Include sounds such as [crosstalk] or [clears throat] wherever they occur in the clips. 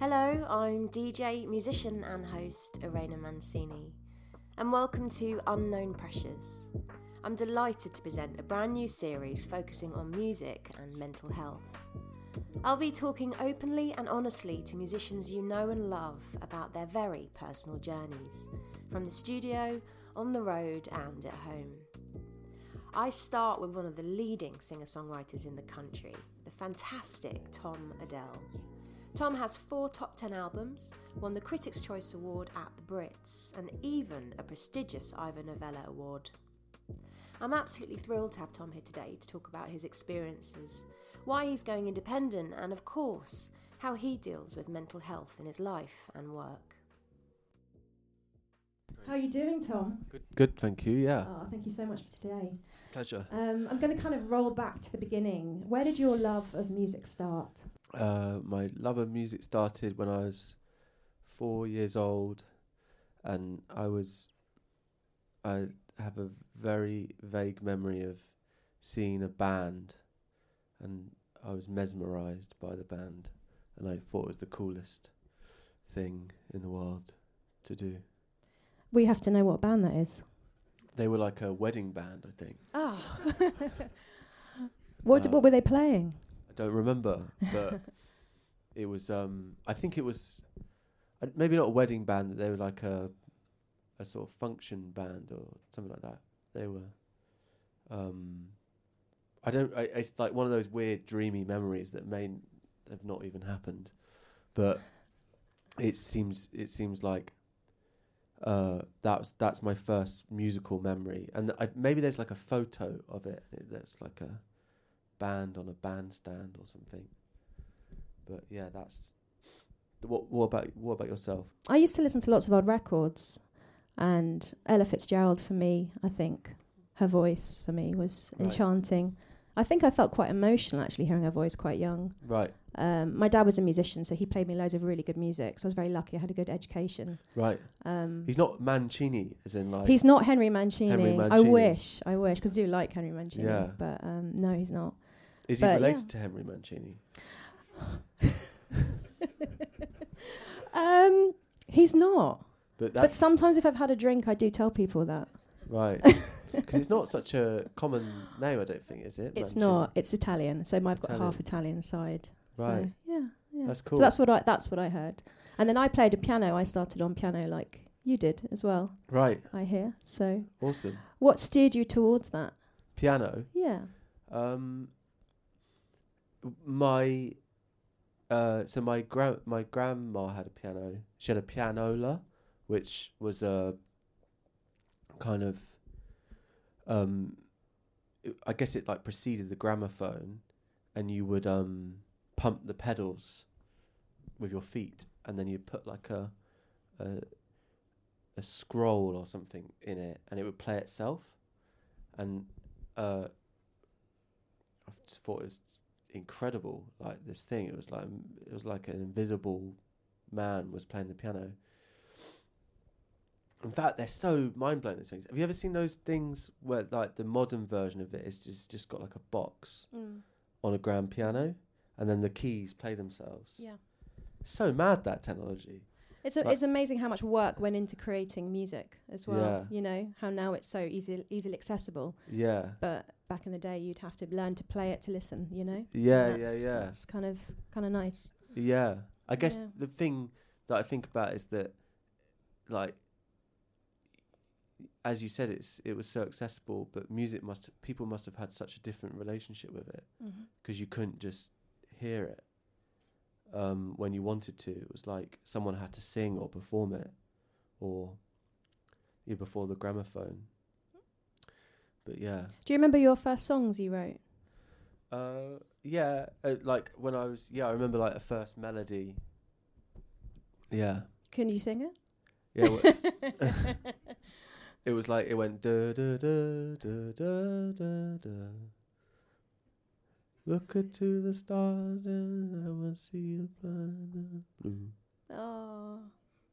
Hello, I'm DJ, musician, and host Iraina Mancini, and welcome to Unknown Pressures. I'm delighted to present a brand new series focusing on music and mental health. I'll be talking openly and honestly to musicians you know and love about their very personal journeys, from the studio, on the road, and at home. I start with one of the leading singer songwriters in the country, the fantastic Tom Odell. Tom has four top 10 albums, won the Critics' Choice Award at the Brits, and even a prestigious Ivor Novello Award. I'm absolutely thrilled to have Tom here today to talk about his experiences, why he's going independent, and of course, how he deals with mental health in his life and work. How are you doing, Tom? Good, good, thank you. Yeah, Oh, thank you so much for today. pleasure. Um, I'm going to kind of roll back to the beginning. Where did your love of music start? Uh, my love of music started when I was four years old, and I was. I have a very vague memory of seeing a band, and I was mesmerized by the band, and I thought it was the coolest thing in the world to do. We have to know what band that is. They were like a wedding band, I think. [laughs] [laughs] Oh. what, Uh, what were they playing? I don't remember, but [laughs] it was. Um, I think it was uh, maybe not a wedding band. They were like a a sort of function band or something like that. They were. Um, I don't. I, it's like one of those weird, dreamy memories that may n- have not even happened, but it seems. It seems like. Uh, that's that's my first musical memory, and I, maybe there's like a photo of it. there's like a band on a bandstand or something. But yeah, that's what. What about what about yourself? I used to listen to lots of old records, and Ella Fitzgerald for me, I think, her voice for me was Right. enchanting. I think I felt quite emotional actually hearing her voice quite young. Right, Um, my dad was a musician, so he played me loads of really good music. So I was very lucky. I had a good education. right. Um, He's not Mancini, as in like. he's not Henry Mancini. Henry I wish, I wish, because I do like Henry Mancini. Yeah. But um, no, he's not. Is he but related yeah. to Henry Mancini? [laughs] Um, he's not. But But sometimes if I've had a drink, I do tell people that. right. [laughs] Because it's not such a common name, I don't think, is it? It's Mancini? not. It's Italian. So I've got half Italian. Italian side. Right. So yeah, yeah. That's cool. So that's what I that's what I heard. And then I played a piano. I started on piano like you did as well. right. I hear. So Awesome. what steered you towards that? Piano. Yeah. Um, my, uh, so my gra- my grandma had a piano. She had a pianola, which was a kind of, um, I guess it like preceded the gramophone, and you would um pump the pedals with your feet, and then you'd put like a, a, a scroll or something in it, and it would play itself, and uh. I just thought it was incredible. Like this thing, it was like it was like an invisible man was playing the piano. In fact, they're so mind blowing. These things. Have you ever seen those things where like the modern version of it is just just got like a box mm. on a grand piano, and then the keys play themselves? Yeah. So mad that technology. It's a, Like- it's amazing how much work went into creating music as well. Yeah. You know how now it's so easy easily accessible, Yeah. but back in the day you'd have to learn to play it to listen. You know. Yeah, yeah, yeah. That's kind of kind of nice. Yeah. I guess Yeah. the thing that I think about is that, like, as you said, it's it was so accessible, but music must people must have had such a different relationship with it Mm-hmm. because you couldn't just hear it um, when you wanted to. It was like someone had to sing or perform it, or yeah, before the gramophone. But yeah, Do you remember your first songs you wrote? uh, yeah, uh, like when I was yeah, I remember like a first melody. Yeah, Can you sing it? yeah. w- [laughs] It was like it went da da da da da da da. Look into the stars and I will see a planet blue. Oh,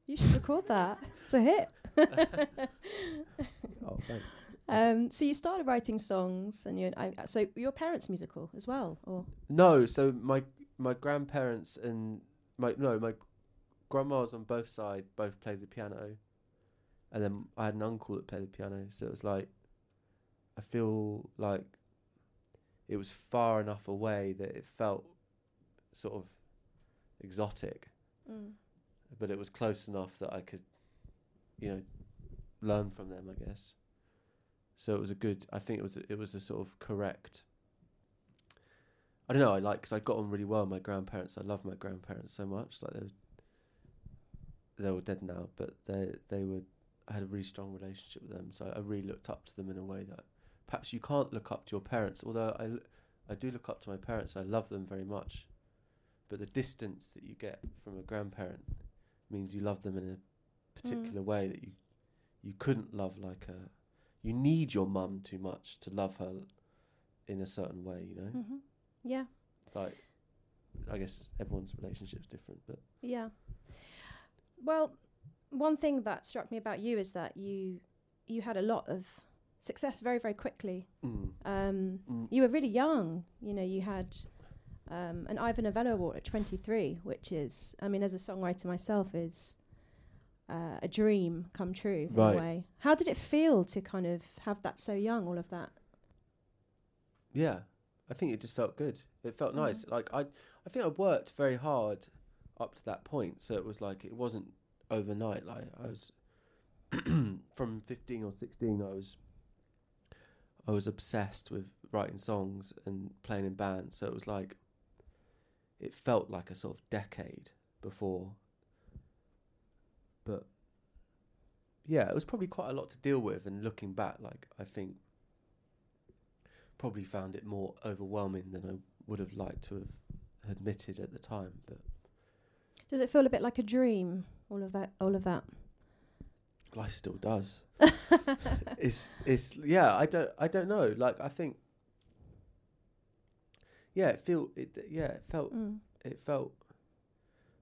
you should record that. It's a hit. [laughs] Oh, thanks. Um, so you started writing songs, and you I, so your parents musical as well, or No, so my my grandparents and my no my grandmas on both sides both played the piano, and then I had an uncle that played the piano. So it was like, I feel like it was far enough away that it felt sort of exotic, Mm. but it was close enough that I could, you know, learn from them. I guess. So it was a good. I think it was. A, it was a sort of correct. I don't know. I like because I got on really well with my grandparents. I love my grandparents so much. Like they were, they were dead now, but they they were. I had a really strong relationship with them, so I really looked up to them in a way that perhaps you can't look up to your parents. Although I, I do look up to my parents. I love them very much, but the distance that you get from a grandparent means you love them in a particular mm. way that you you couldn't love like a. You need your mum too much to love her in a certain way, you know. hmm Yeah. Like, I guess everyone's relationship's different, but Yeah. Well, one thing that struck me about you is that you you had a lot of success very very quickly. mm, Um, mm, you were really young. You know, you had um, an Ivor Novello Award at 23, which is, I mean, as a songwriter myself, is uh, a dream come true in a way. How did it feel to kind of have that so young? All of that. yeah, I think it just felt good. It felt Mhm. nice. Like I, I think I worked very hard up to that point, so it was like it wasn't overnight. Like I was [clears throat] from fifteen or sixteen, I was, I was obsessed with writing songs and playing in bands. So it was like, it felt like a sort of decade before. But yeah, it was probably quite a lot to deal with. And looking back, like I think probably found it more overwhelming than I would have liked to have admitted at the time. But Does it feel a bit like a dream? All of that. All of that. life still does. [laughs] it's it's yeah. I don't I don't know. Like I think yeah. It feel it yeah. It felt Mm. it felt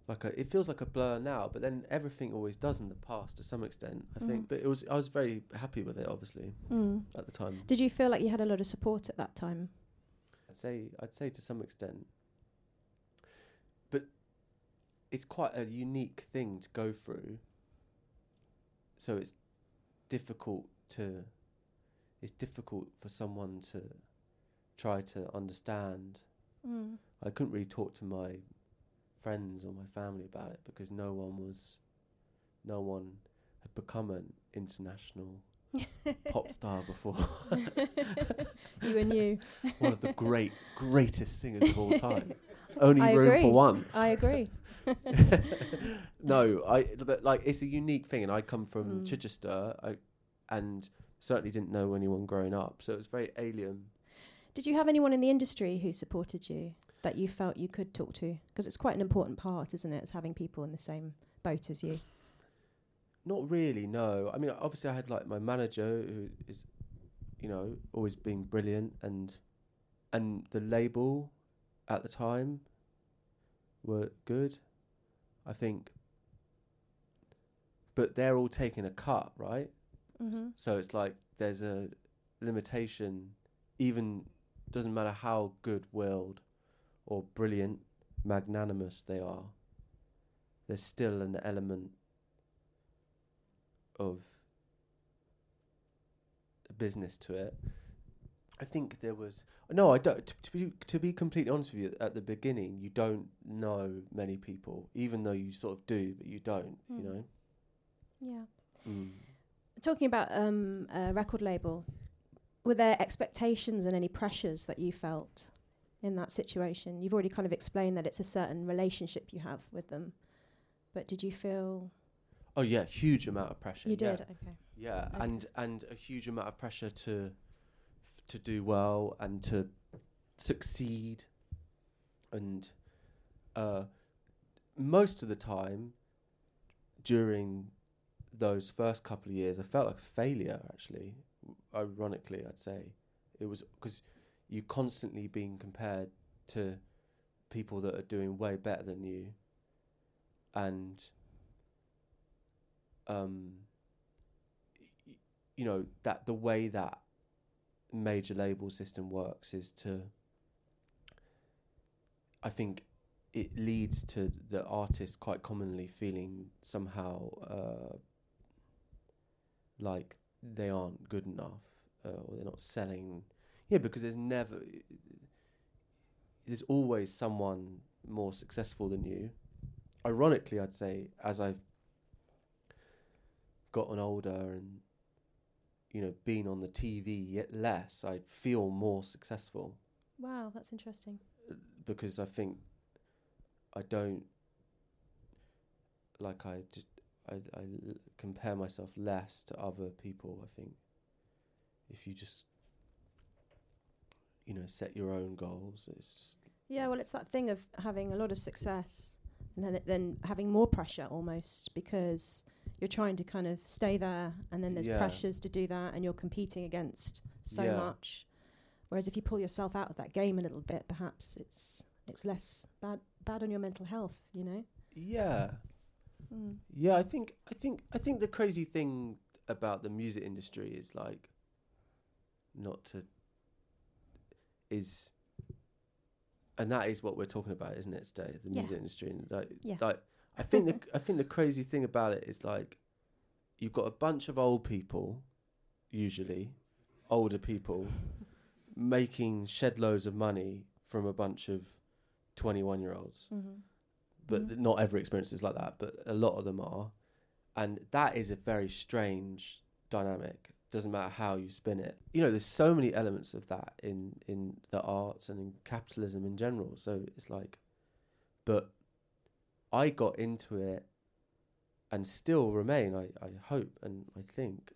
like a, it feels like a blur now. But then everything always does in the past to some extent. I think. Mm. But it was I was very happy with it. Obviously Mm. at the time. Did you feel like you had a lot of support at that time? I'd say I'd say to some extent. But it's quite a unique thing to go through. So it's difficult to it's difficult for someone to try to understand. Mm. I couldn't really talk to my friends or my family about it because no one was no one had become an international [laughs] pop star before. [laughs] you and you. [laughs] one of the great, greatest singers of all time. Only I room agree. for one. I agree. no, I. But like, it's a unique thing, and I come from Mm. Chichester, I, and certainly didn't know anyone growing up, so it was very alien. Did you have anyone in the industry who supported you that you felt you could talk to? Because it's quite an important part, isn't it? It's having people in the same boat as you. [sighs] Not really, no. I mean, obviously, I had like my manager, who is, you know, always being brilliant, and and the label at the time were good, I think. But they're all taking a cut, right? Mm-hmm. So it's like there's a limitation, even doesn't matter how good willed or brilliant, magnanimous they are, there's still an element of business to it. I think there was no. I don't. To, to be to be completely honest with you, at the beginning, you don't know many people, even though you sort of do, but you don't. Mm. You know. Yeah. Mm. Talking about um, a record label, were there expectations and any pressures that you felt in that situation? You've already kind of explained that it's a certain relationship you have with them, but did you feel Oh yeah, huge amount of pressure. you yeah. did? Okay. Yeah, Okay. and and a huge amount of pressure to f- to do well and to succeed, and uh, most of the time during those first couple of years, I felt like a failure. Actually, ironically, I'd say it was because you constantly being compared to people that are doing way better than you, and um you know that the way that major label system works is to I think it leads to the artist quite commonly feeling somehow uh, like they aren't good enough uh, or they're not selling. Yeah, because there's never, there's always someone more successful than you. Ironically, I'd say as I've gotten older and you know been on the TV yet less, I feel more successful Wow, that's interesting. because I think I don't like I just I, I l- compare myself less to other people. I think if you just you know set your own goals, it's just Yeah, well, it's that thing of having a lot of success and then, then having more pressure almost because you're trying to kind of stay there and then there's Yeah. pressures to do that and you're competing against so Yeah. much. Whereas if you pull yourself out of that game a little bit, perhaps it's it's less bad bad on your mental health, you know? yeah. Mm. Yeah, I think I think I think the crazy thing about the music industry is like not to is and that is what we're talking about, isn't it, today? The Yeah. music industry and like, Yeah. like I think the [laughs] I think the crazy thing about it is like you've got a bunch of old people, usually older people, [laughs] making shed loads of money from a bunch of twenty one year olds Mm-hmm. but Mhm. not every experience is like that. But a lot of them are, and that is a very strange dynamic. Doesn't matter how you spin it. You know, there's so many elements of that in in the arts and in capitalism in general. So it's like, but I got into it, and still remain. I I hope and I think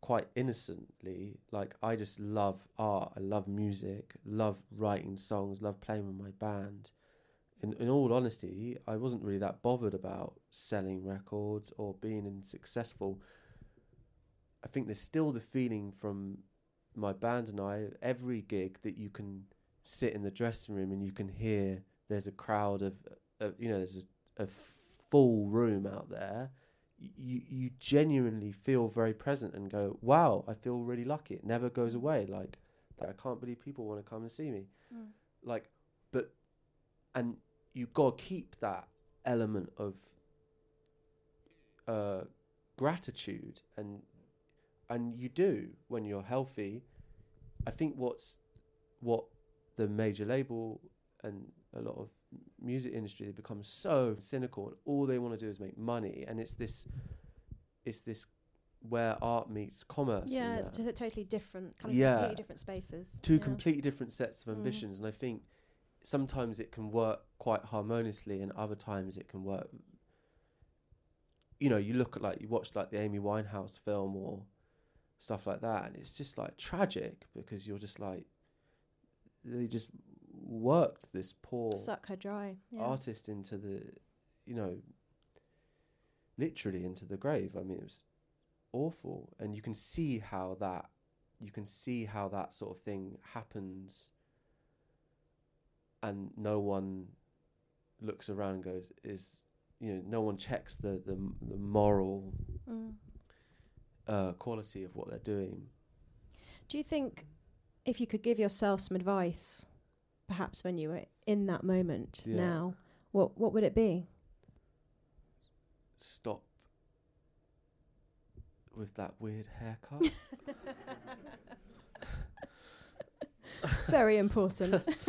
quite innocently like i just love art i love music love writing songs love playing with my band in, in all honesty, I wasn't really that bothered about selling records or being in successful. I think there's still the feeling from my band and I, every gig that you can sit in the dressing room and you can hear there's a crowd of, of you know, there's a, a full room out there. You you genuinely feel very present and go, wow, I feel really lucky. It never goes away. Like, I can't believe people want to come and see me. Mm. Like, but and you've got to keep that element of uh, gratitude and and you do when you're healthy i think what's what the major label and a lot of music industry they become so cynical and all they want to do is make money and it's this it's this where art meets commerce Yeah, it's there t- totally different, kind of Yeah. completely different spaces. two yeah. completely different sets of Mm. ambitions and i think sometimes it can work quite harmoniously and other times it can work you know you look at like you watch like the amy winehouse film or stuff like that and it's just like tragic because you're just like they just worked this poor suck her dry. Yeah. artist into the you know literally into the grave i mean it was awful and you can see how that you can see how that sort of thing happens and no one looks around and goes is you know no one checks the the, the moral Mm. Uh, quality of what they're doing Do you think if you could give yourself some advice, perhaps when you were in that moment Yeah. now, what what would it be? stop with that weird haircut [laughs] Very important. [laughs]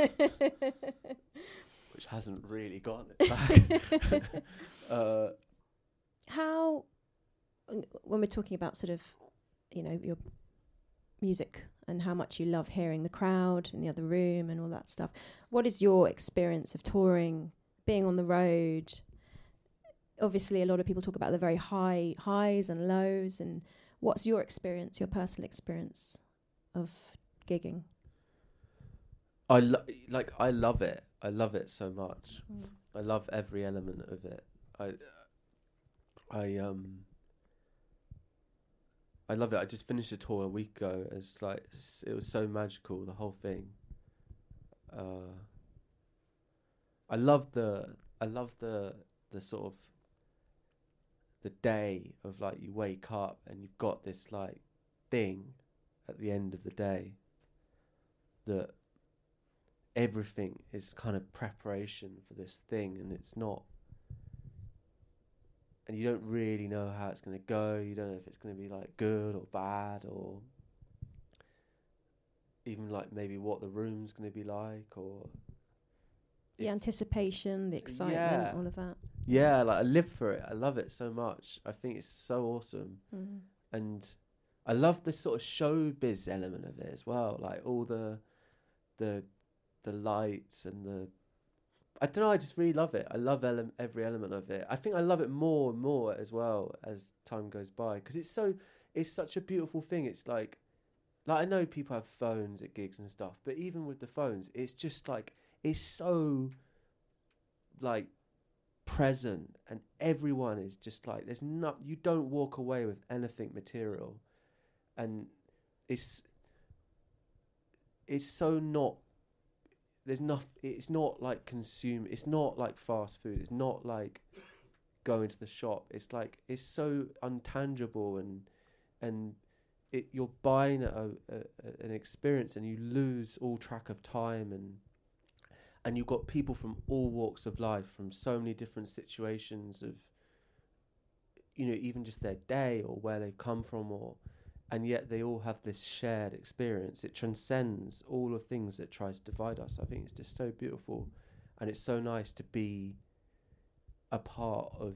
which hasn't really gotten it [laughs] back uh, How, when we're talking about sort of, you know, your music and how much you love hearing the crowd in the other room and all that stuff, what is your experience of touring, being on the road? Obviously, a lot of people talk about the very high highs and lows, and what's your experience, your personal experience of gigging? I lo- like I love it. I love it so much. I love every element of it. I I um I love it. I just finished a tour a week ago. It's like it was so magical the whole thing. Uh I love the I love the the sort of the day of like you wake up and you've got this like thing at the end of the day that everything is kind of preparation for this thing, and it's not. And you don't really know how it's going to go. You don't know if it's going to be like good or bad, or even like maybe what the room's going to be like, or The anticipation, the excitement, Yeah. all of that. yeah, like I live for it. I love it so much. I think it's so awesome. Mm. and I love the sort of showbiz element of it as well, like all the the the lights and the I don't know. I just really love it. I love ele- every element of it. I think I love it more and more as well as time goes by because it's so it's such a beautiful thing. It's like like I know people have phones at gigs and stuff, but even with the phones, it's just like it's so like present and everyone is just like there's not you don't walk away with anything material and it's it's so not there's not it's not like consume it's not like fast food it's not like going to the shop. It's like it's so untangible and and it you're buying a, a, a an experience and you lose all track of time and and you've got people from all walks of life from so many different situations of you know even just their day or where they've come from or and yet they all have this shared experience it transcends all of things that try to divide us i think it's just so beautiful and it's so nice to be a part of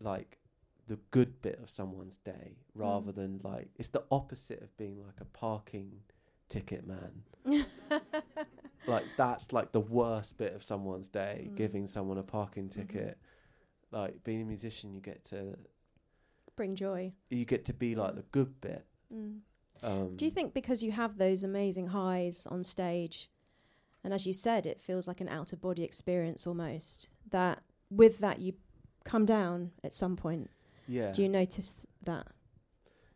like the good bit of someone's day rather Mm. than like it's the opposite of being like a parking ticket man [laughs] like that's like the worst bit of someone's day Mm. giving someone a parking Mhm. ticket like being a musician you get to Bring joy. you get to be like the good bit Mm. um Do you think because you have those amazing highs on stage, and as you said, it feels like an out of body experience almost, that with that you come down at some point? yeah Do you notice th- that?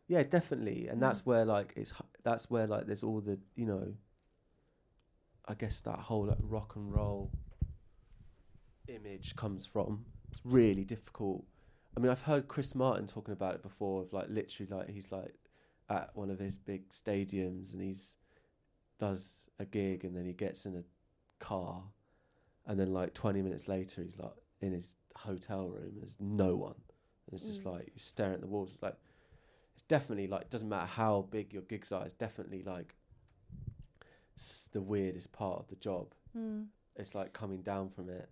yeah definitely and Mm. that's where like it's h- that's where like there's all the you know i guess that whole like rock and roll image comes from it's really difficult i mean i've heard chris martin talking about it before of like literally like he's like at one of his big stadiums and he's does a gig and then he gets in a car and then like 20 minutes later he's like in his hotel room and there's no one. And it's just Mm. like he's staring at the walls. It's like it's definitely like doesn't matter how big your gigs are it's definitely like s- the weirdest part of the job. Mm. it's like coming down from it.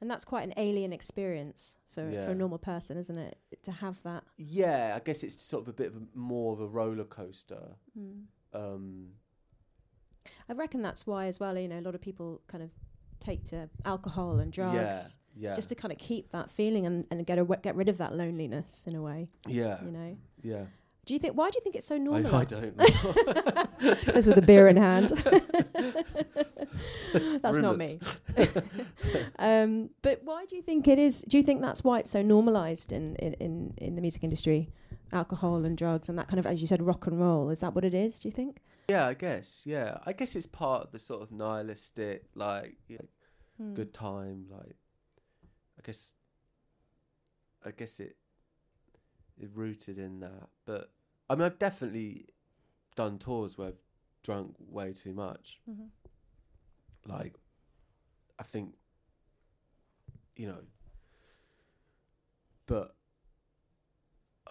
And that's quite an alien experience for for a normal person, isn't it? To have that. yeah i guess it's sort of a bit of a, more of a roller coaster Mm. um I reckon that's why, as well. You know, a lot of people kind of take to alcohol and drugs yeah yeah just to kind of keep that feeling and, and get a, get rid of that loneliness in a way. yeah You know. yeah Do you think? Why do you think it's so normal? I don't Just [laughs] with a beer in hand. [laughs] that's not me. [laughs] um, but why do you think it is? Do you think that's why it's so normalised in, in, in, in the music industry? Alcohol and drugs and that kind of, as you said, rock and roll. Is that what it is? Do you think? yeah i guess yeah i guess it's part of the sort of nihilistic like you know, Hmm. good time like i guess i guess it is rooted in that but i mean i've definitely done tours where i've drunk way too much Mhm. like i think you know but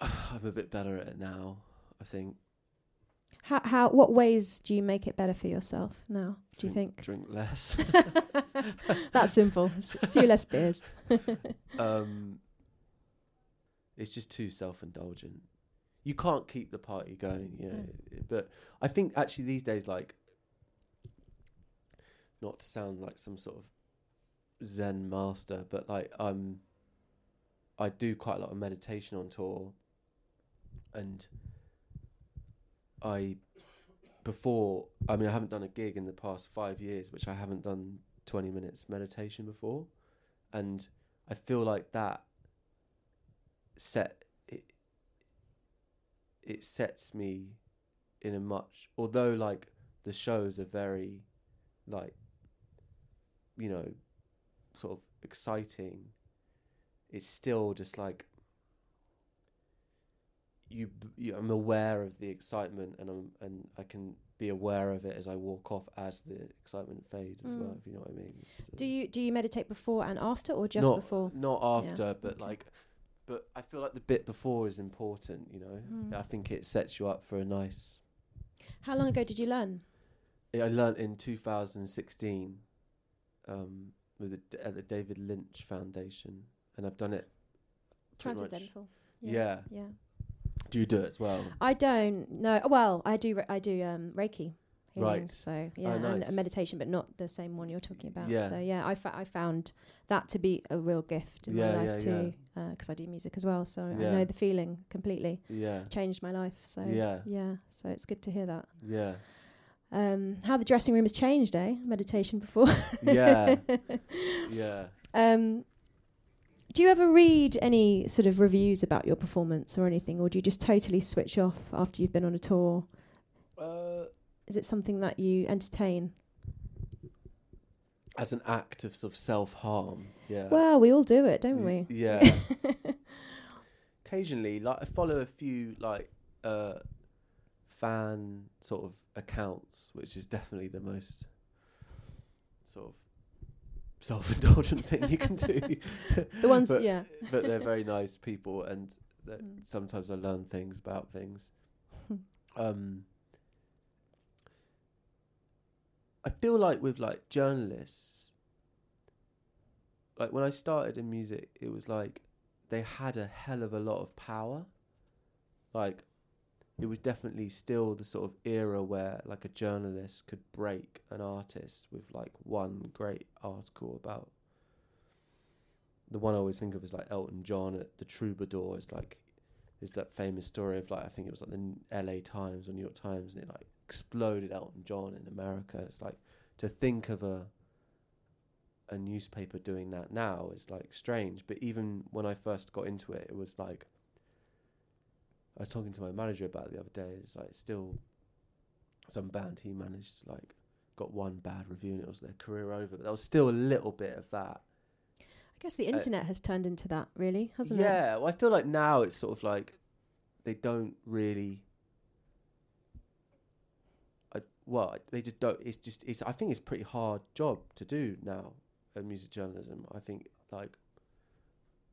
[sighs] i'm a bit better at it now i think How, how, what ways do you make it better for yourself now? Do you think? drink less [laughs] That's simple. Just a few less beers. [laughs] um, it's just too self-indulgent. You can't keep the party going, you know. But I think actually these days, like, not to sound like some sort of Zen master, but like um, I do quite a lot of meditation on tour, and I before I mean I haven't done a gig in the past five years, which I haven't done twenty minutes meditation before, and I feel like that set it sets me in a much although like the shows are very like you know sort of exciting it's still just like you, you I'm aware of the excitement and I'm and I can be aware of it as I walk off as the excitement fades as well. Mm. If you know what I mean. Uh, Do you do you meditate before and after, or just not, before? Not Yeah, after, but okay. like, but I feel like the bit before is important. You know, Mm. I think it sets you up for a nice. How long ago did you learn? I learnt in 2016 um, with the, D- at the David Lynch Foundation, and I've done it. Transcendental. Yeah. Yeah. Do you do it as well? I don't know. Well, I do. Re- I do um, Reiki. Healing, Right. So yeah, Oh, and nice. a meditation, but not the same one you're talking about. Yeah. So yeah, I, fa- I found that to be a real gift in Yeah, my yeah, life too, because I do music as well. So I know the feeling completely. Yeah. Changed my life. So Yeah. yeah. So it's good to hear that. Yeah. Um, how the dressing room has changed, eh? Meditation before. Yeah. [laughs] Yeah. Um, do you ever read any sort of reviews about your performance or anything, or do you just totally switch off after you've been on a tour? Is it something that you entertain? as an act of sort of self harm. Yeah. Well, we all do it, don't we? Yeah. [laughs] Occasionally, like I follow a few like uh fan sort of accounts, which is definitely the most sort of self-indulgent thing you can do. [laughs] The ones, but, yeah. but they're very nice people, and Mm. sometimes I learn things about things. [laughs] um, I feel like with like journalists, like when I started in music, it was like they had a hell of a lot of power. Like it was definitely still the sort of era where like a journalist could break an artist with like one great article about the one I always think of is like Elton John at the Troubadour is like is that famous story of like I think it was like the L.A. Times or New York Times and it like exploded Elton John in America. It's like to think of a a newspaper doing that now is like strange. But even when I first got into it, it was like I was talking to my manager about it the other day. It's like still some band he managed like got one bad review and it was their career over. But there was still a little bit of that. I guess the internet has turned into that, really, hasn't it? Uh, yeah, well, I feel like now it's sort of like they don't really. I, well, they just don't. It's just. It's. I think it's pretty hard job to do now, music journalism. I think like.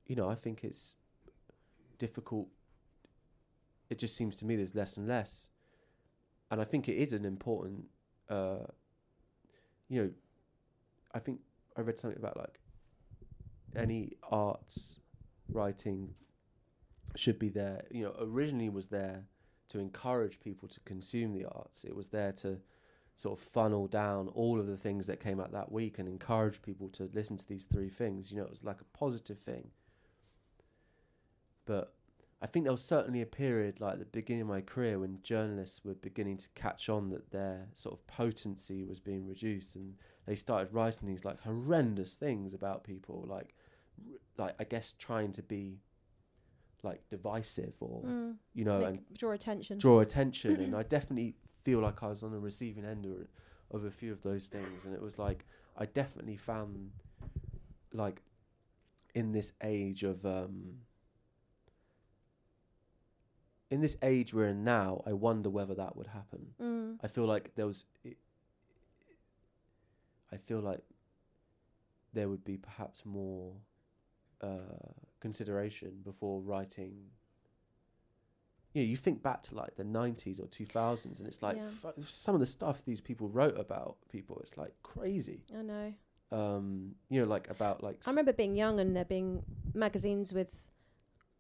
You know, I think it's difficult. It just seems to me there's less and less, and I think it is an important. Uh, you know, I think I read something about like any arts writing should be there. You know, originally was there to encourage people to consume the arts. It was there to sort of funnel down all of the things that came out that week and encourage people to listen to these three things. You know, it was like a positive thing. But I think there was certainly a period like the beginning of my career when journalists were beginning to catch on that their sort of potency was being reduced and they started writing these like horrendous things about people like like I guess trying to be like divisive or Mm. you know Make- and draw attention. draw attention [laughs] and I definitely feel like I was on the receiving end of, of a few of those things and it was like I definitely found like in this age of um in this age we're in now I wonder whether that would happen Mm. I feel like there was. It, I feel like there would be perhaps more uh, consideration before writing. Yeah, you think back to like the nineties or two thousands, and it's like Yeah. fu- some of the stuff these people wrote about people. It's like crazy. I know. Um, you know, like about like. I remember being young and there being magazines with,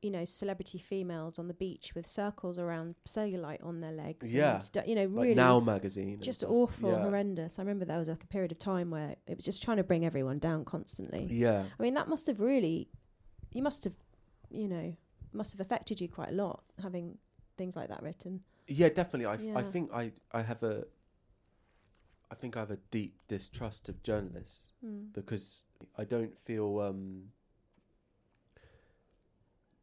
you know, celebrity females on the beach with circles around cellulite on their legs. Yeah. d- you know, like really Now magazine. just awful, Yeah. horrendous. I remember there was like a period of time where it was just trying to bring everyone down constantly. Yeah, I mean, that must have really, you must have, you know, must have affected you quite a lot having things like that written. yeah, definitely. I, f- I Yeah. think I I have a. I think I have a deep distrust of journalists. Mm. because I don't feel um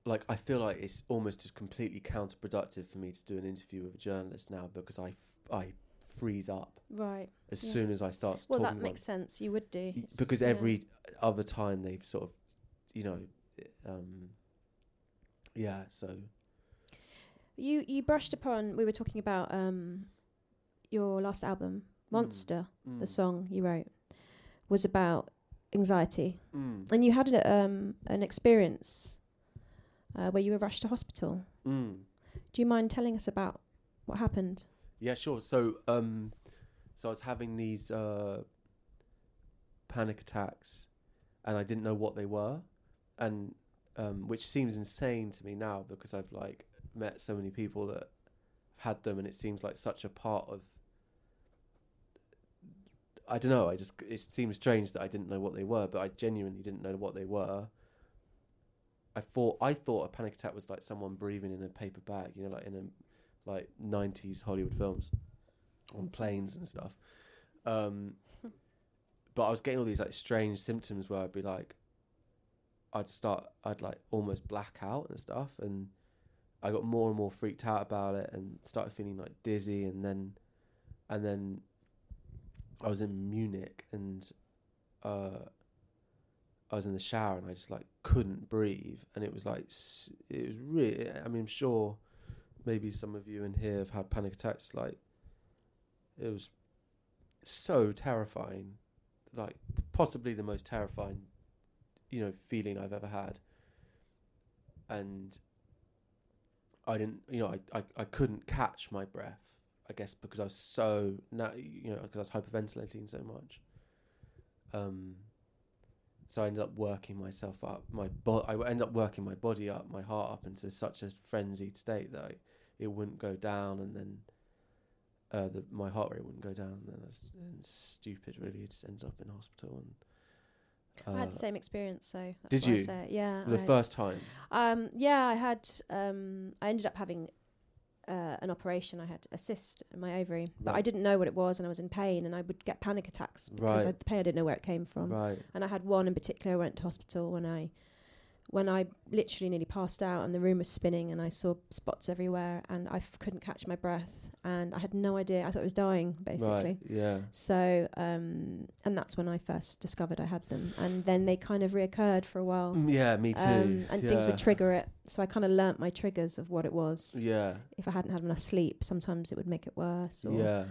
like I feel like it's almost just completely counterproductive for me to do an interview with a journalist now because I, f- I freeze up Right. as Yeah. soon as I start Well, talking that makes sense. You would do because yeah. every other time they've sort of you know um yeah so You you brushed upon. We were talking about um, your last album, Monster, Mm. the song you wrote, was about anxiety, Mm. and you had a, um, an experience uh, where you were rushed to hospital. Mm. Do you mind telling us about what happened? Yeah, sure. So, um, so I was having these uh, panic attacks, and I didn't know what they were, and um, which seems insane to me now because I've like met so many people that have had them, and it seems like such a part of. I don't know. I just it seems strange that I didn't know what they were, but I genuinely didn't know what they were. I thought I thought a panic attack was like someone breathing in a paper bag, you know, like in a like '90s Hollywood films on planes and stuff. Um, [laughs] but I was getting all these like strange symptoms where I'd be like, I'd start, I'd like almost black out and stuff, and I got more and more freaked out about it, and started feeling like dizzy, and then, and then, I was in Munich, and uh, I was in the shower, and I just like couldn't breathe, and it was like, it was really, I mean, I'm sure maybe some of you in here have had panic attacks like it was so terrifying like possibly the most terrifying you know feeling i've ever had and i didn't you know i i, I couldn't catch my breath i guess because i was so now you know because i was hyperventilating so much um so I ended up working myself up. My bo- I ended up working my body up, my heart up into such a frenzied state that I, it wouldn't go down, and then uh, the, my heart rate wouldn't go down. And then I was and stupid, really. It just ended up in hospital. And I had uh, the same experience, so that's did I you? Yeah. the I- first time. Um, yeah, I had. Um, I ended up having uh, an operation. I had a cyst in my ovary, but I didn't know what it was, and I was in pain, and I would get panic attacks because I, Right. the pain I didn't know where it came from. Right. And I had one in particular. I went to hospital when I, when I literally nearly passed out, and the room was spinning, and I saw spots everywhere, and I f- couldn't catch my breath, and I had no idea. I thought I was dying, basically. Right. Yeah. So, um, and that's when I first discovered I had them, and then they kind of reoccurred for a while. Mm, Yeah. Me too. Um, and things would trigger it. So I kind of learnt my triggers of what it was. Yeah. If I hadn't had enough sleep, sometimes it would make it worse. Or, Yeah.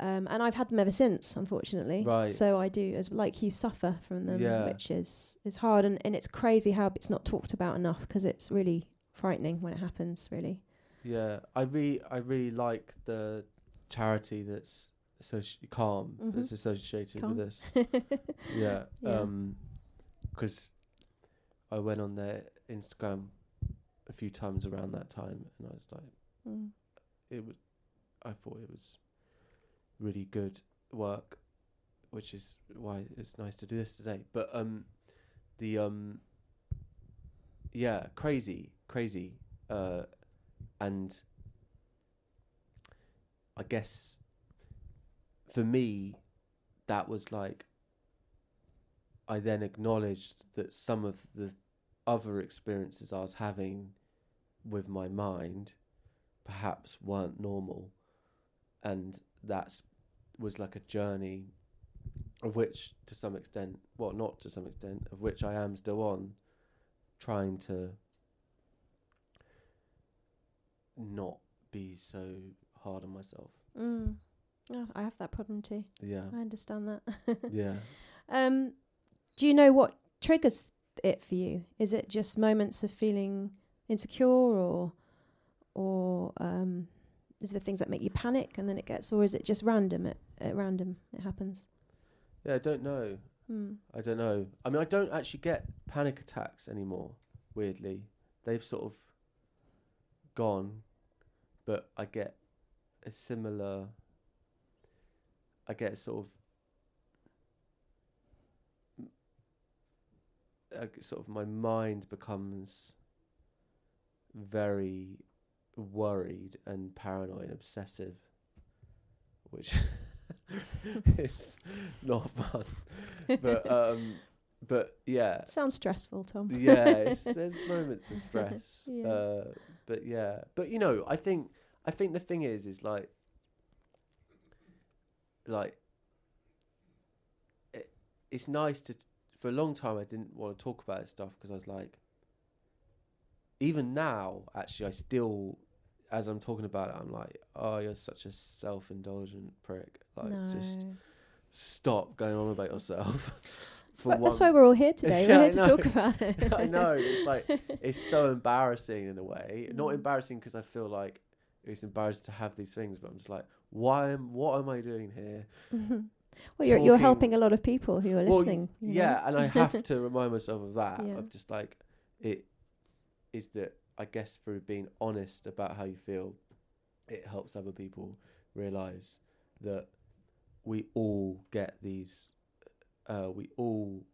Um, and I've had them ever since, unfortunately. Right. So I do, as like you, suffer from them, Yeah. which is is hard, and, and it's crazy how it's not talked about enough because it's really frightening when it happens. Really. Yeah, I really, I really like the charity that's associ- calm Mhm. that's associated Calm. with this. [laughs] Yeah, Yeah. because I went on their Instagram a few times around that time, and I was like, Mm. it was, I thought it was really good work, which is why it's nice to do this today. But um, the um, yeah, crazy, crazy, uh, and I guess for me, that was like I then acknowledged that some of the other experiences I was having with my mind perhaps weren't normal and that's was like a journey of which to some extent well not to some extent of which I am still on trying to not be so hard on myself Mm. Oh, I have that problem too. yeah I understand that. [laughs] yeah Um, do you know what triggers it for you? Is it just moments of feeling insecure, or, or um, is there things that make you panic and then it gets, or is it just random? At, at random, it happens. yeah I don't know Hmm. I don't know. I mean, I don't actually get panic attacks anymore. Weirdly, they've sort of gone, but I get a similar. I get sort of. I get sort of my mind becomes very worried and paranoid and obsessive, which [laughs] is not fun but [laughs] um, but yeah, Sounds stressful, Tom. yeah. [laughs] It's, there's moments of stress. Yeah. Uh, but yeah, but you know, I think I think the thing is, is like, like, it, it's nice to. For a long time, I didn't want to talk about this stuff because I was like, even now, actually, I still as I'm talking about it, I'm like, oh, you're such a self-indulgent prick. Like, no. just stop going on about yourself. [laughs] For Well, that's why we're all here [laughs] today. Yeah, we're here to talk about [laughs] it. I know. It's like it's so embarrassing in a way. Not Mm. embarrassing because I feel like it's embarrassing to have these things, but I'm just like, why am what am I doing here? well, you're, you're helping a lot of people who are Well, listening. know? Yeah, and I have to remind myself of that. Yeah. Of just like it is that I guess through being honest about how you feel, it helps other people realize that we all get these. Uh, we all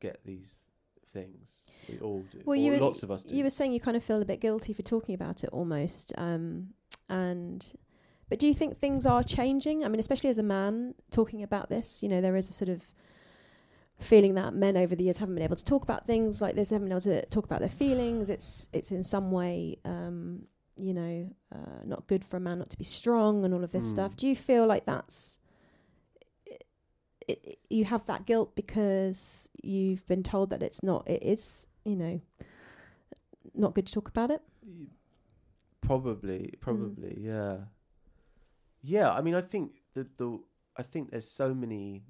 get these things. We all do. Well, were- lots of us do. You were saying you kind of feel a bit guilty for talking about it almost. Um, and but do you think things are changing? I mean, especially as a man talking about this, you know, there is a sort of feeling that men over the years haven't been able to talk about things like this, haven't been able to talk about their feelings. It's it's in some way, um, you know, uh, not good for a man not to be strong and all of this Mm. stuff. Do you feel like that's it, it, you have that guilt because you've been told that it's not it is you know not good to talk about it Probably, Mm. probably, yeah, yeah. I mean, I think the the I think there's so many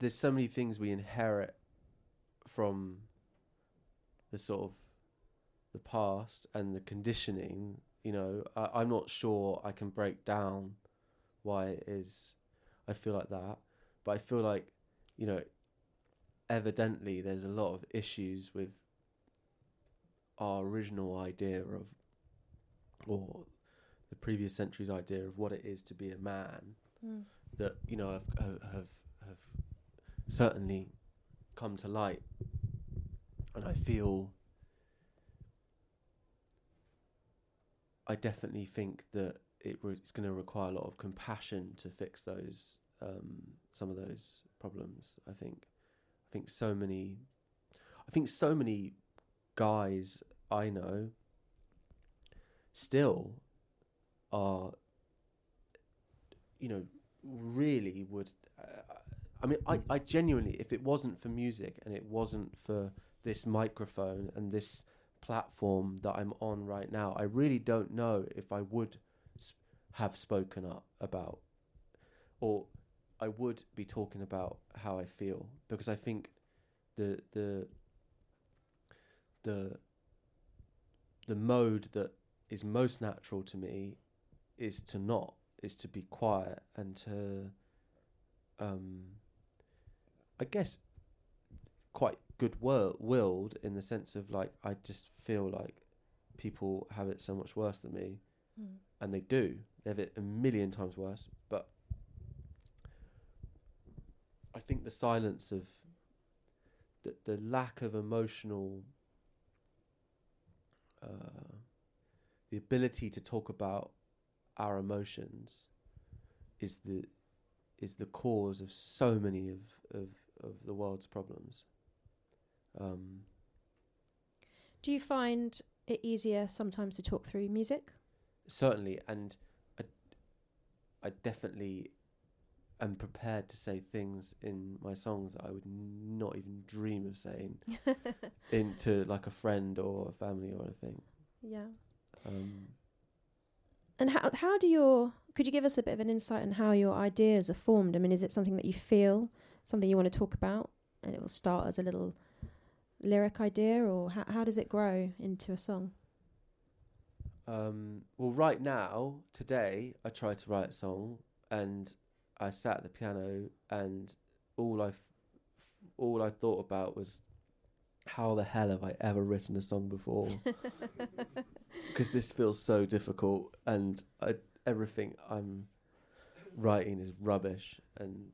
there's so many things we inherit from the sort of the past and the conditioning. You know, I, I'm not sure I can break down why it is I feel like that, but I feel like you know, evidently there's a lot of issues with our original idea of, or the previous century's idea of what it is to be a man hmm. that you know uh, have have have, have certainly come to light, and I feel. I definitely think that it re- it's going to require a lot of compassion to fix those um, some of those problems. I think, I think so many, I think so many guys I know still are, you know, really would. Uh, I mean, I, I genuinely, if it wasn't for music and it wasn't for this microphone and this platform that I'm on right now, I really don't know if I would s- have spoken up about or I would be talking about how I feel. Because I think the the the the mode that is most natural to me is to not is to be quiet and to um I guess quite good wor- willed in the sense of like I just feel like people have it so much worse than me. And they do. They have it a million times worse. But I think the silence of the the lack of emotional uh, the ability to talk about our emotions is the is the cause of so many of of, of the world's problems. Um, do you find it easier sometimes to talk through music certainly, and I, I definitely am prepared to say things in my songs that I would not even dream of saying [laughs] into like a friend or a family or anything. yeah Um, and how how do your could you give us a bit of an insight on how your ideas are formed i mean is it something that you feel something you want to talk about and it will start as a little lyric idea or how, how does it grow into a song Um, well, right now, today, I tried to write a song, and I sat at the piano, and all I, f- all I thought about was, how the hell have I ever written a song before? [laughs] Because this feels so difficult, and I, everything I'm writing is rubbish, and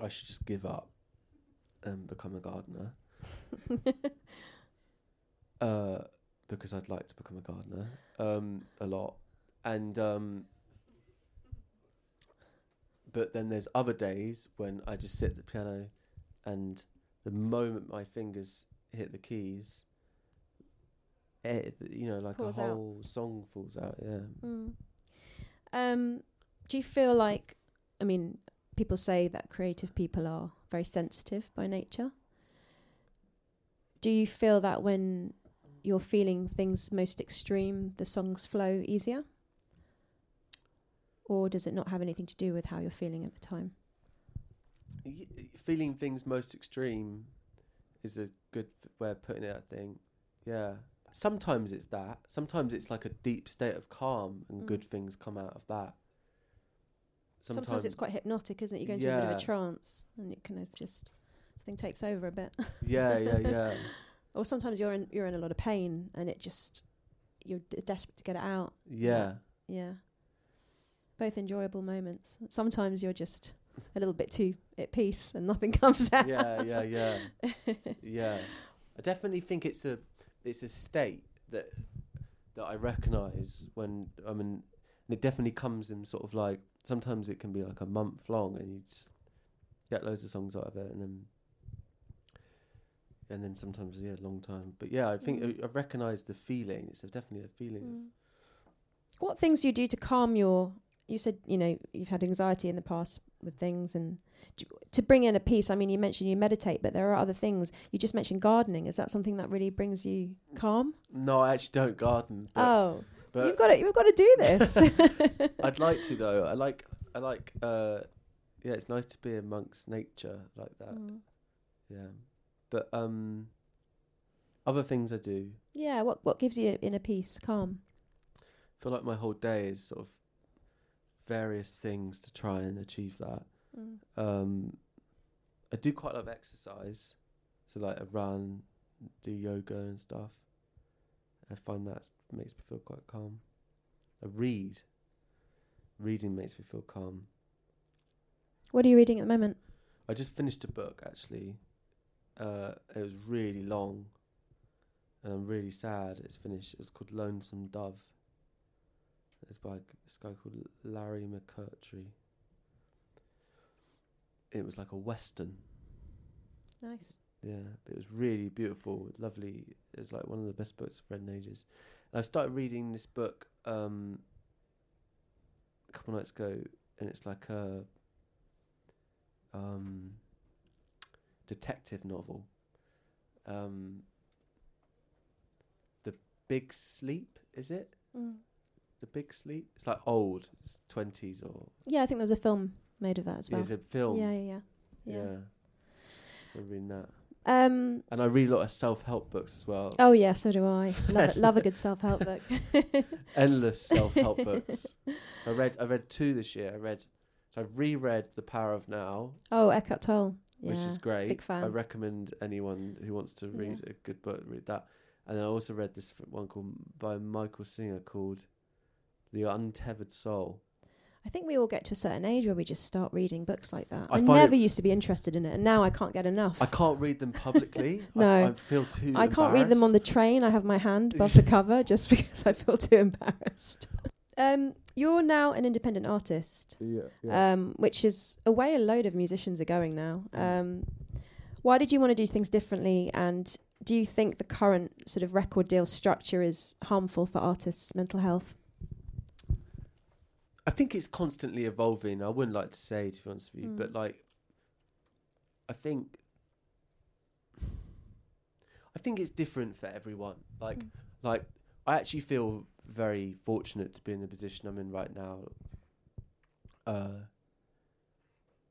I should just give up and become a gardener. [laughs] uh, because I'd like to become a gardener um, a lot, and um, but then there's other days when I just sit at the piano, and the moment my fingers hit the keys, eh, you know, like Pours a out. whole song falls out. Yeah. Mm. Um, do you feel like, I mean, people say that creative people are very sensitive by nature. Do you feel that when you're feeling things most extreme, the songs flow easier? Or does it not have anything to do with how you're feeling at the time? Y- feeling things most extreme is a good f- way of putting it. I think. Yeah. Sometimes it's that. Sometimes it's like a deep state of calm, and Mm. good things come out of that. Sometimes, it's quite hypnotic, isn't it? You go into a bit of a trance and it kind of just something takes over a bit. [laughs] Yeah, yeah, yeah. [laughs] or sometimes you're in you're in a lot of pain and it just you're d- desperate to get it out. Yeah. Yeah. Both enjoyable moments. Sometimes you're just a little bit too at peace and nothing [laughs] comes out. yeah, yeah, yeah, yeah. I definitely think it's a it's a state that that I recognise when I mean it definitely comes in sort of like sometimes it can be like a month long and you just get loads of songs out of it and then and then sometimes yeah long time but yeah I think Mm. I, I recognise the feeling it's a, definitely a feeling of Mm. What things do you do to calm your? You said you know you've had anxiety in the past with things, and do, to bring in a piece. I mean, you mentioned you meditate, but there are other things. You just mentioned gardening. Is that something that really brings you calm? no I actually don't garden but, oh, but you've got to you've got to do this. [laughs] [laughs] I'd like to though. I like I like uh yeah, it's nice to be amongst nature like that. Mm. Yeah. But um other things I do. Yeah. What what gives you inner peace, calm? I feel like my whole day is sort of various things to try and achieve that. Mm. Um I do quite a lot of exercise. So like I run, do yoga and stuff. I find that makes me feel quite calm. I read. Reading makes me feel calm. What are you reading at the moment? I just finished a book actually. Uh, it was really long, and I'm really sad it's finished. It was called Lonesome Dove. It's by this guy called Larry McMurtry. It was like a western, Nice. yeah. But it was really beautiful, lovely. It was like one of the best books I've read in ages. I started reading this book um, a couple nights ago, and it's like a um, detective novel. Um, the Big Sleep, is it? Mm. The Big Sleep. It's like old, it's twenties or Yeah, I think there was a film made of that as well. it's a film. Yeah, yeah, yeah. yeah. yeah. So I'm reading that, Um. and I read a lot of self-help books as well. Oh yeah, so do I. [laughs] Love, love a good self-help book. [laughs] Endless self-help books. So I read, I read two this year. I read, so I reread The Power of Now, Oh, Eckhart Tolle. Yeah. which is great. big fan. I recommend anyone who wants to read Yeah. a good book read that. And then I also read this one called by Michael Singer called The Untethered Soul. I think we all get to a certain age where we just start reading books like that. I I, never used to be interested in it, and now I can't get enough. I can't read them publicly. [laughs] No. I, feel too. I can't read them on the train. I have my hand above the [laughs] cover just because I feel too embarrassed. Um, you're now an independent artist, Yeah, um, which is a way a load of musicians are going now. Mm. Um, why did you want to do things differently? And do you think the current sort of record deal structure is harmful for artists' mental health? I think it's constantly evolving. I wouldn't like to say, to be honest with you, Mm. but like, I think, I think it's different for everyone. Like, Mm. like I actually feel very fortunate to be in the position I'm in right now. Uh,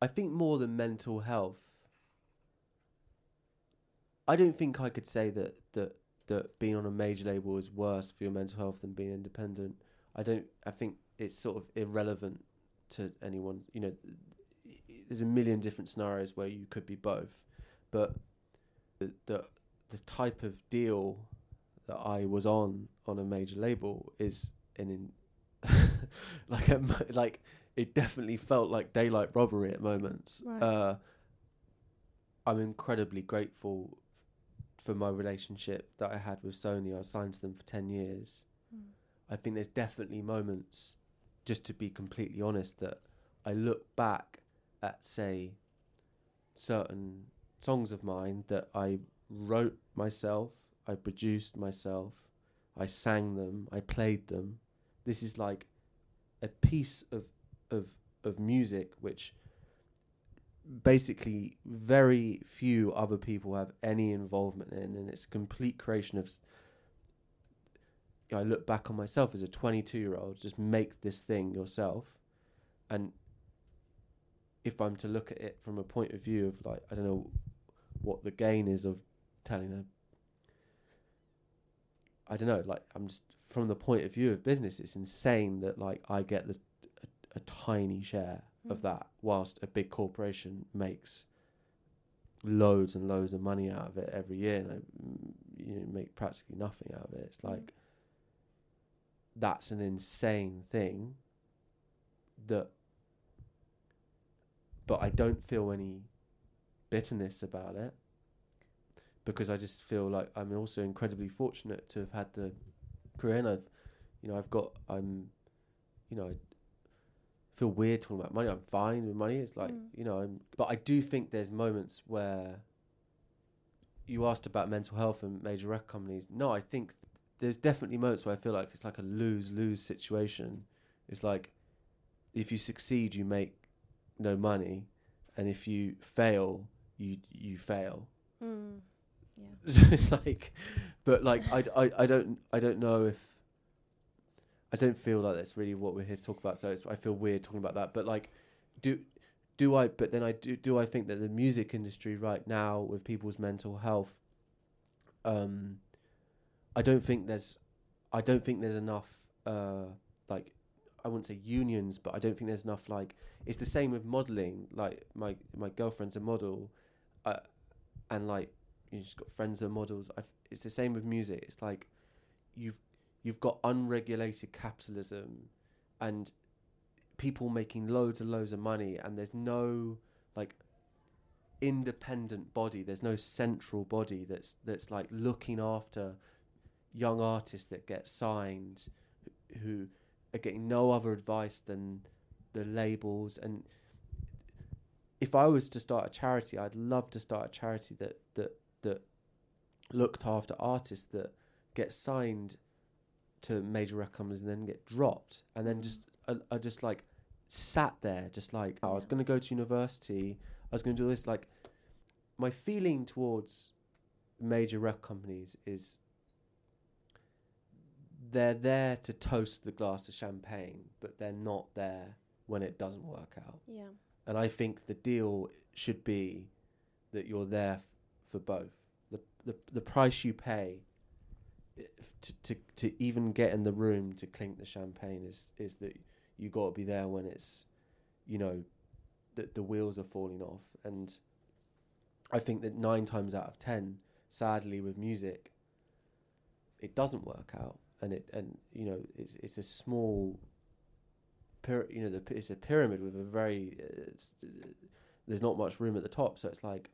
I think more than mental health. I don't think I could say that that that being on a major label is worse for your mental health than being independent. I don't. I think it's sort of irrelevant to anyone. You know, there's a million different scenarios where you could be both, but the the, the type of deal that I was on on a major label is an in [laughs] like a, like it definitely felt like daylight robbery at moments. Right. Uh, I'm incredibly grateful f- for my relationship that I had with Sony. I signed to them for ten years. I think there's definitely moments, just to be completely honest, that I look back at, say, certain songs of mine that I wrote myself, I produced myself, I sang them, I played them. This is like a piece of of of music which basically very few other people have any involvement in, and it's complete creation of I look back on myself as a 22 year old, just make this thing yourself, and if I'm to look at it from a point of view of like I don't know what the gain is of telling them, I don't know like I'm just from the point of view of business it's insane that like I get the a, a tiny share of Mm. that whilst a big corporation makes loads and loads of money out of it every year and I, mm, you know, make practically nothing out of it it's Mm. like that's an insane thing that but I don't feel any bitterness about it because I just feel like I'm also incredibly fortunate to have had the career and I've you know I've got I'm you know I feel weird talking about money. I'm fine with money. It's like Mm. you know I'm but I do think there's moments where you asked about mental health and major record companies. No I think there's definitely moments where I feel like it's like a lose lose situation it's like if you succeed you make no money and if you fail you you fail Mm. Yeah. [laughs] so it's like but like I, I, I don't i don't know if i don't feel like that's really what we're here to talk about so it's, i feel weird talking about that but like do do i but then i do do i think that the music industry right now with people's mental health um i don't think there's i don't think there's enough uh like i wouldn't say unions but i don't think there's enough like it's the same with modeling. Like my my girlfriend's a model uh, and like you just got friends who are models. I've, it's the same with music. It's like you've you've got unregulated capitalism and people making loads and loads of money and there's no like independent body. There's no central body that's that's like looking after young artists that get signed who are getting no other advice than the labels. And if I was to start a charity I'd love to start a charity that that that looked after artists that get signed to major record companies and then get dropped. And then Mm. just I, I just like sat there just like oh, I was going to go to university. I was going to do this. Like my feeling towards major record companies is they're there to toast the glass of champagne but they're not there when it doesn't work out Yeah. and I think the deal should be that you're there f- for both. The the the price you pay to to to even get in the room to clink the champagne is is that you got to be there when it's you know the the wheels are falling off and I think that 9 times out of 10 sadly with music it doesn't work out and it and you know it's it's a small you know the, it's a pyramid with a very uh, it's, there's not much room at the top so it's like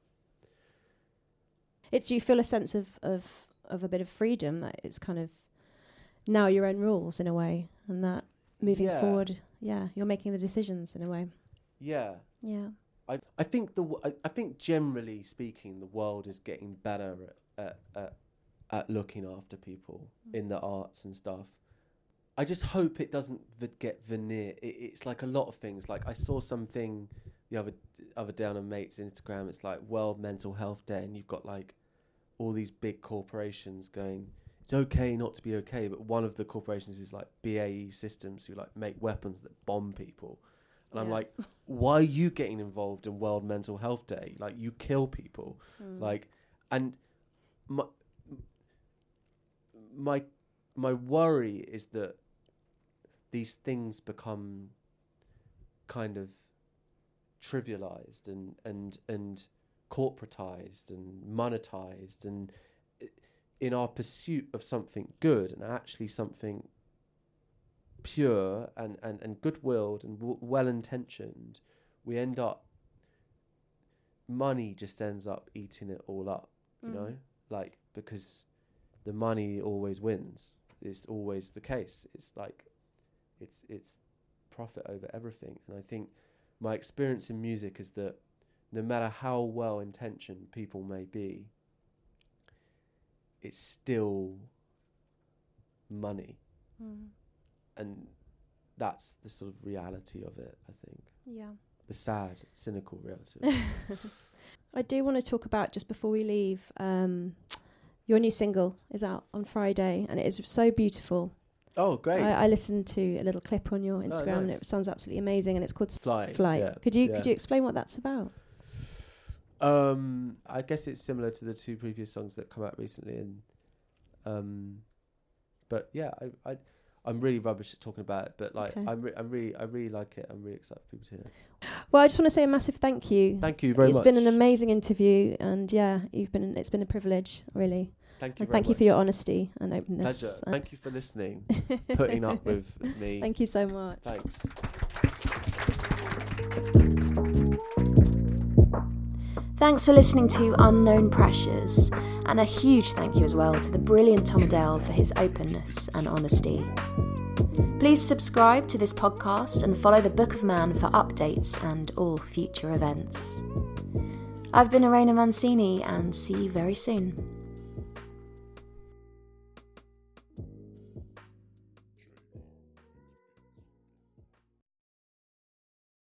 It's you feel a sense of, of of a bit of freedom that it's kind of now your own rules in a way, and that moving Yeah. forward, yeah, you're making the decisions in a way. yeah Yeah. I I think the w- I, I think generally speaking the world is getting better at at, at, at looking after people in the arts and stuff. I just hope it doesn't v- get veneer. It, it's like a lot of things. Like I saw something the other other day on a mate's Instagram. It's like World Mental Health Day, and you've got like all these big corporations going. It's okay not to be okay, but one of the corporations is like BAE Systems, who like make weapons that bomb people. And I'm like, why are you getting involved in World Mental Health Day? Like you kill people. Mm. Like, and my my my worry is that these things become kind of trivialized and and and corporatized and monetized and in our pursuit of something good and actually something pure and and and good-willed and w- well-intentioned we end up money just ends up eating it all up you Mm. know like because the money always wins it's always the case it's like it's it's profit over everything and i think my experience in music is that no matter how well intentioned people may be it's still money Mm. and that's the sort of reality of it i think Yeah. the sad cynical reality. [laughs] [laughs] I do want to talk about just before we leave um, Your new single is out on Friday, and it is so beautiful. Oh, great. I, I listened to a little clip on your Instagram, and nice. it sounds absolutely amazing. And it's called Fly. Flight. Yeah. Could you yeah. could you explain what that's about? Um, I guess it's similar to the two previous songs that come out recently, and um, but yeah, I, I, I'm really rubbish at talking about it, but like Okay. I'm, re- I'm really, I really like it. I'm really excited for people to hear it. Well, I just want to say a massive thank you. Thank you very It's much. It's been an amazing interview, and yeah, you've been. It's been a privilege, really. Thank you. Thank you for your honesty and openness. pleasure. Thank you for listening, [laughs] putting up with me. Thank you so much. Thanks. Thanks for listening to Unknown Pressures, and a huge thank you as well to the brilliant Tom Odell for his openness and honesty. Please subscribe to this podcast and follow the Book of Man for updates and all future events. I've been Iraina Mancini, and see you very soon.